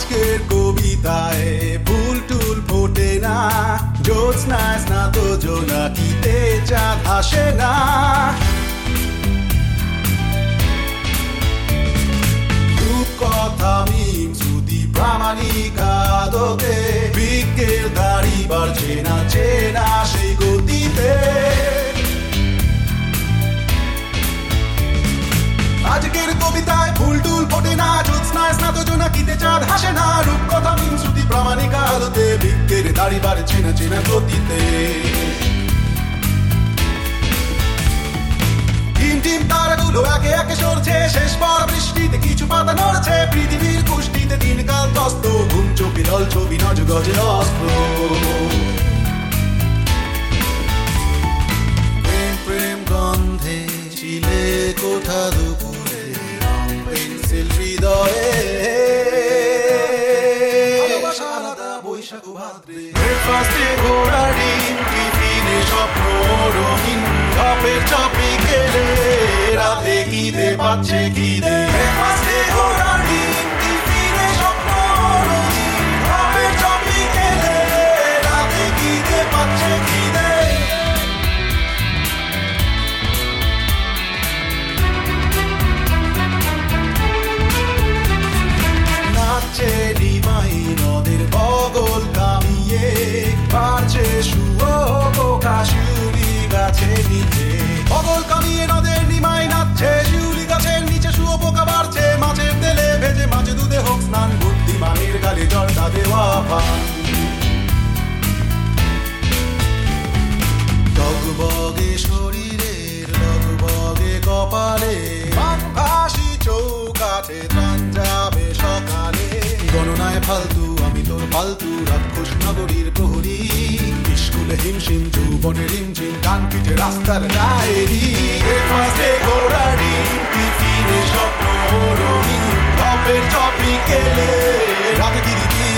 আজকের কবিতায় ভুল টুল ফোটে না তো স্নাত না। কথা মিম শ্রুতি প্রামাণিক আদতে বিকের দাড়ি বাড়ছে না চেনা সেই গতিতে। আজকের কবিতায় জোনাকিতে চাঁদ হাসে না, রূপকথা আলোতে বিজ্ঞের চেনা চেনা গতিতে। টিম তারাগুলো একে একে সরছে, শেষ পর বৃষ্টিতে কিছু পাতা নড়ছে, পৃথিবীর কুষ্টিতে দিনকাল তস্ত ঘুম চোখে ছবি নজ গজে অস্ত্র। ব্রেকফাস্টে ঘোড়া ডিম টিফিনে স্বপ্ন রঙিন কাপের চাপে খেলে রাতে খিদে পাচ্ছে খিদে গাছে নিচে বগল কামিয়ে নদের নিমাই গণনায় ফালতু, আমি তোর ফালতু রাক্ষস নগরীর প্রহরী। স্কুলে হিমশিম, যৌবনে রিমঝিম কান পিঠে রাস্তার ডায়েরি। স্বপ্ন টপের টপিক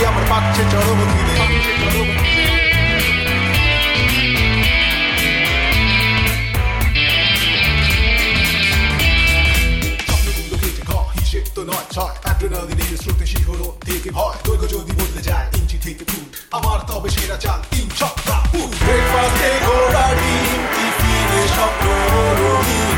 আমার পাচ্ছে চরমতি আমার তবে সেরা চাল তিন ছক্কা। ব্রেকফাস্টে ঘোড়া ডিম টিফিনে স্বপ্ন রঙিন।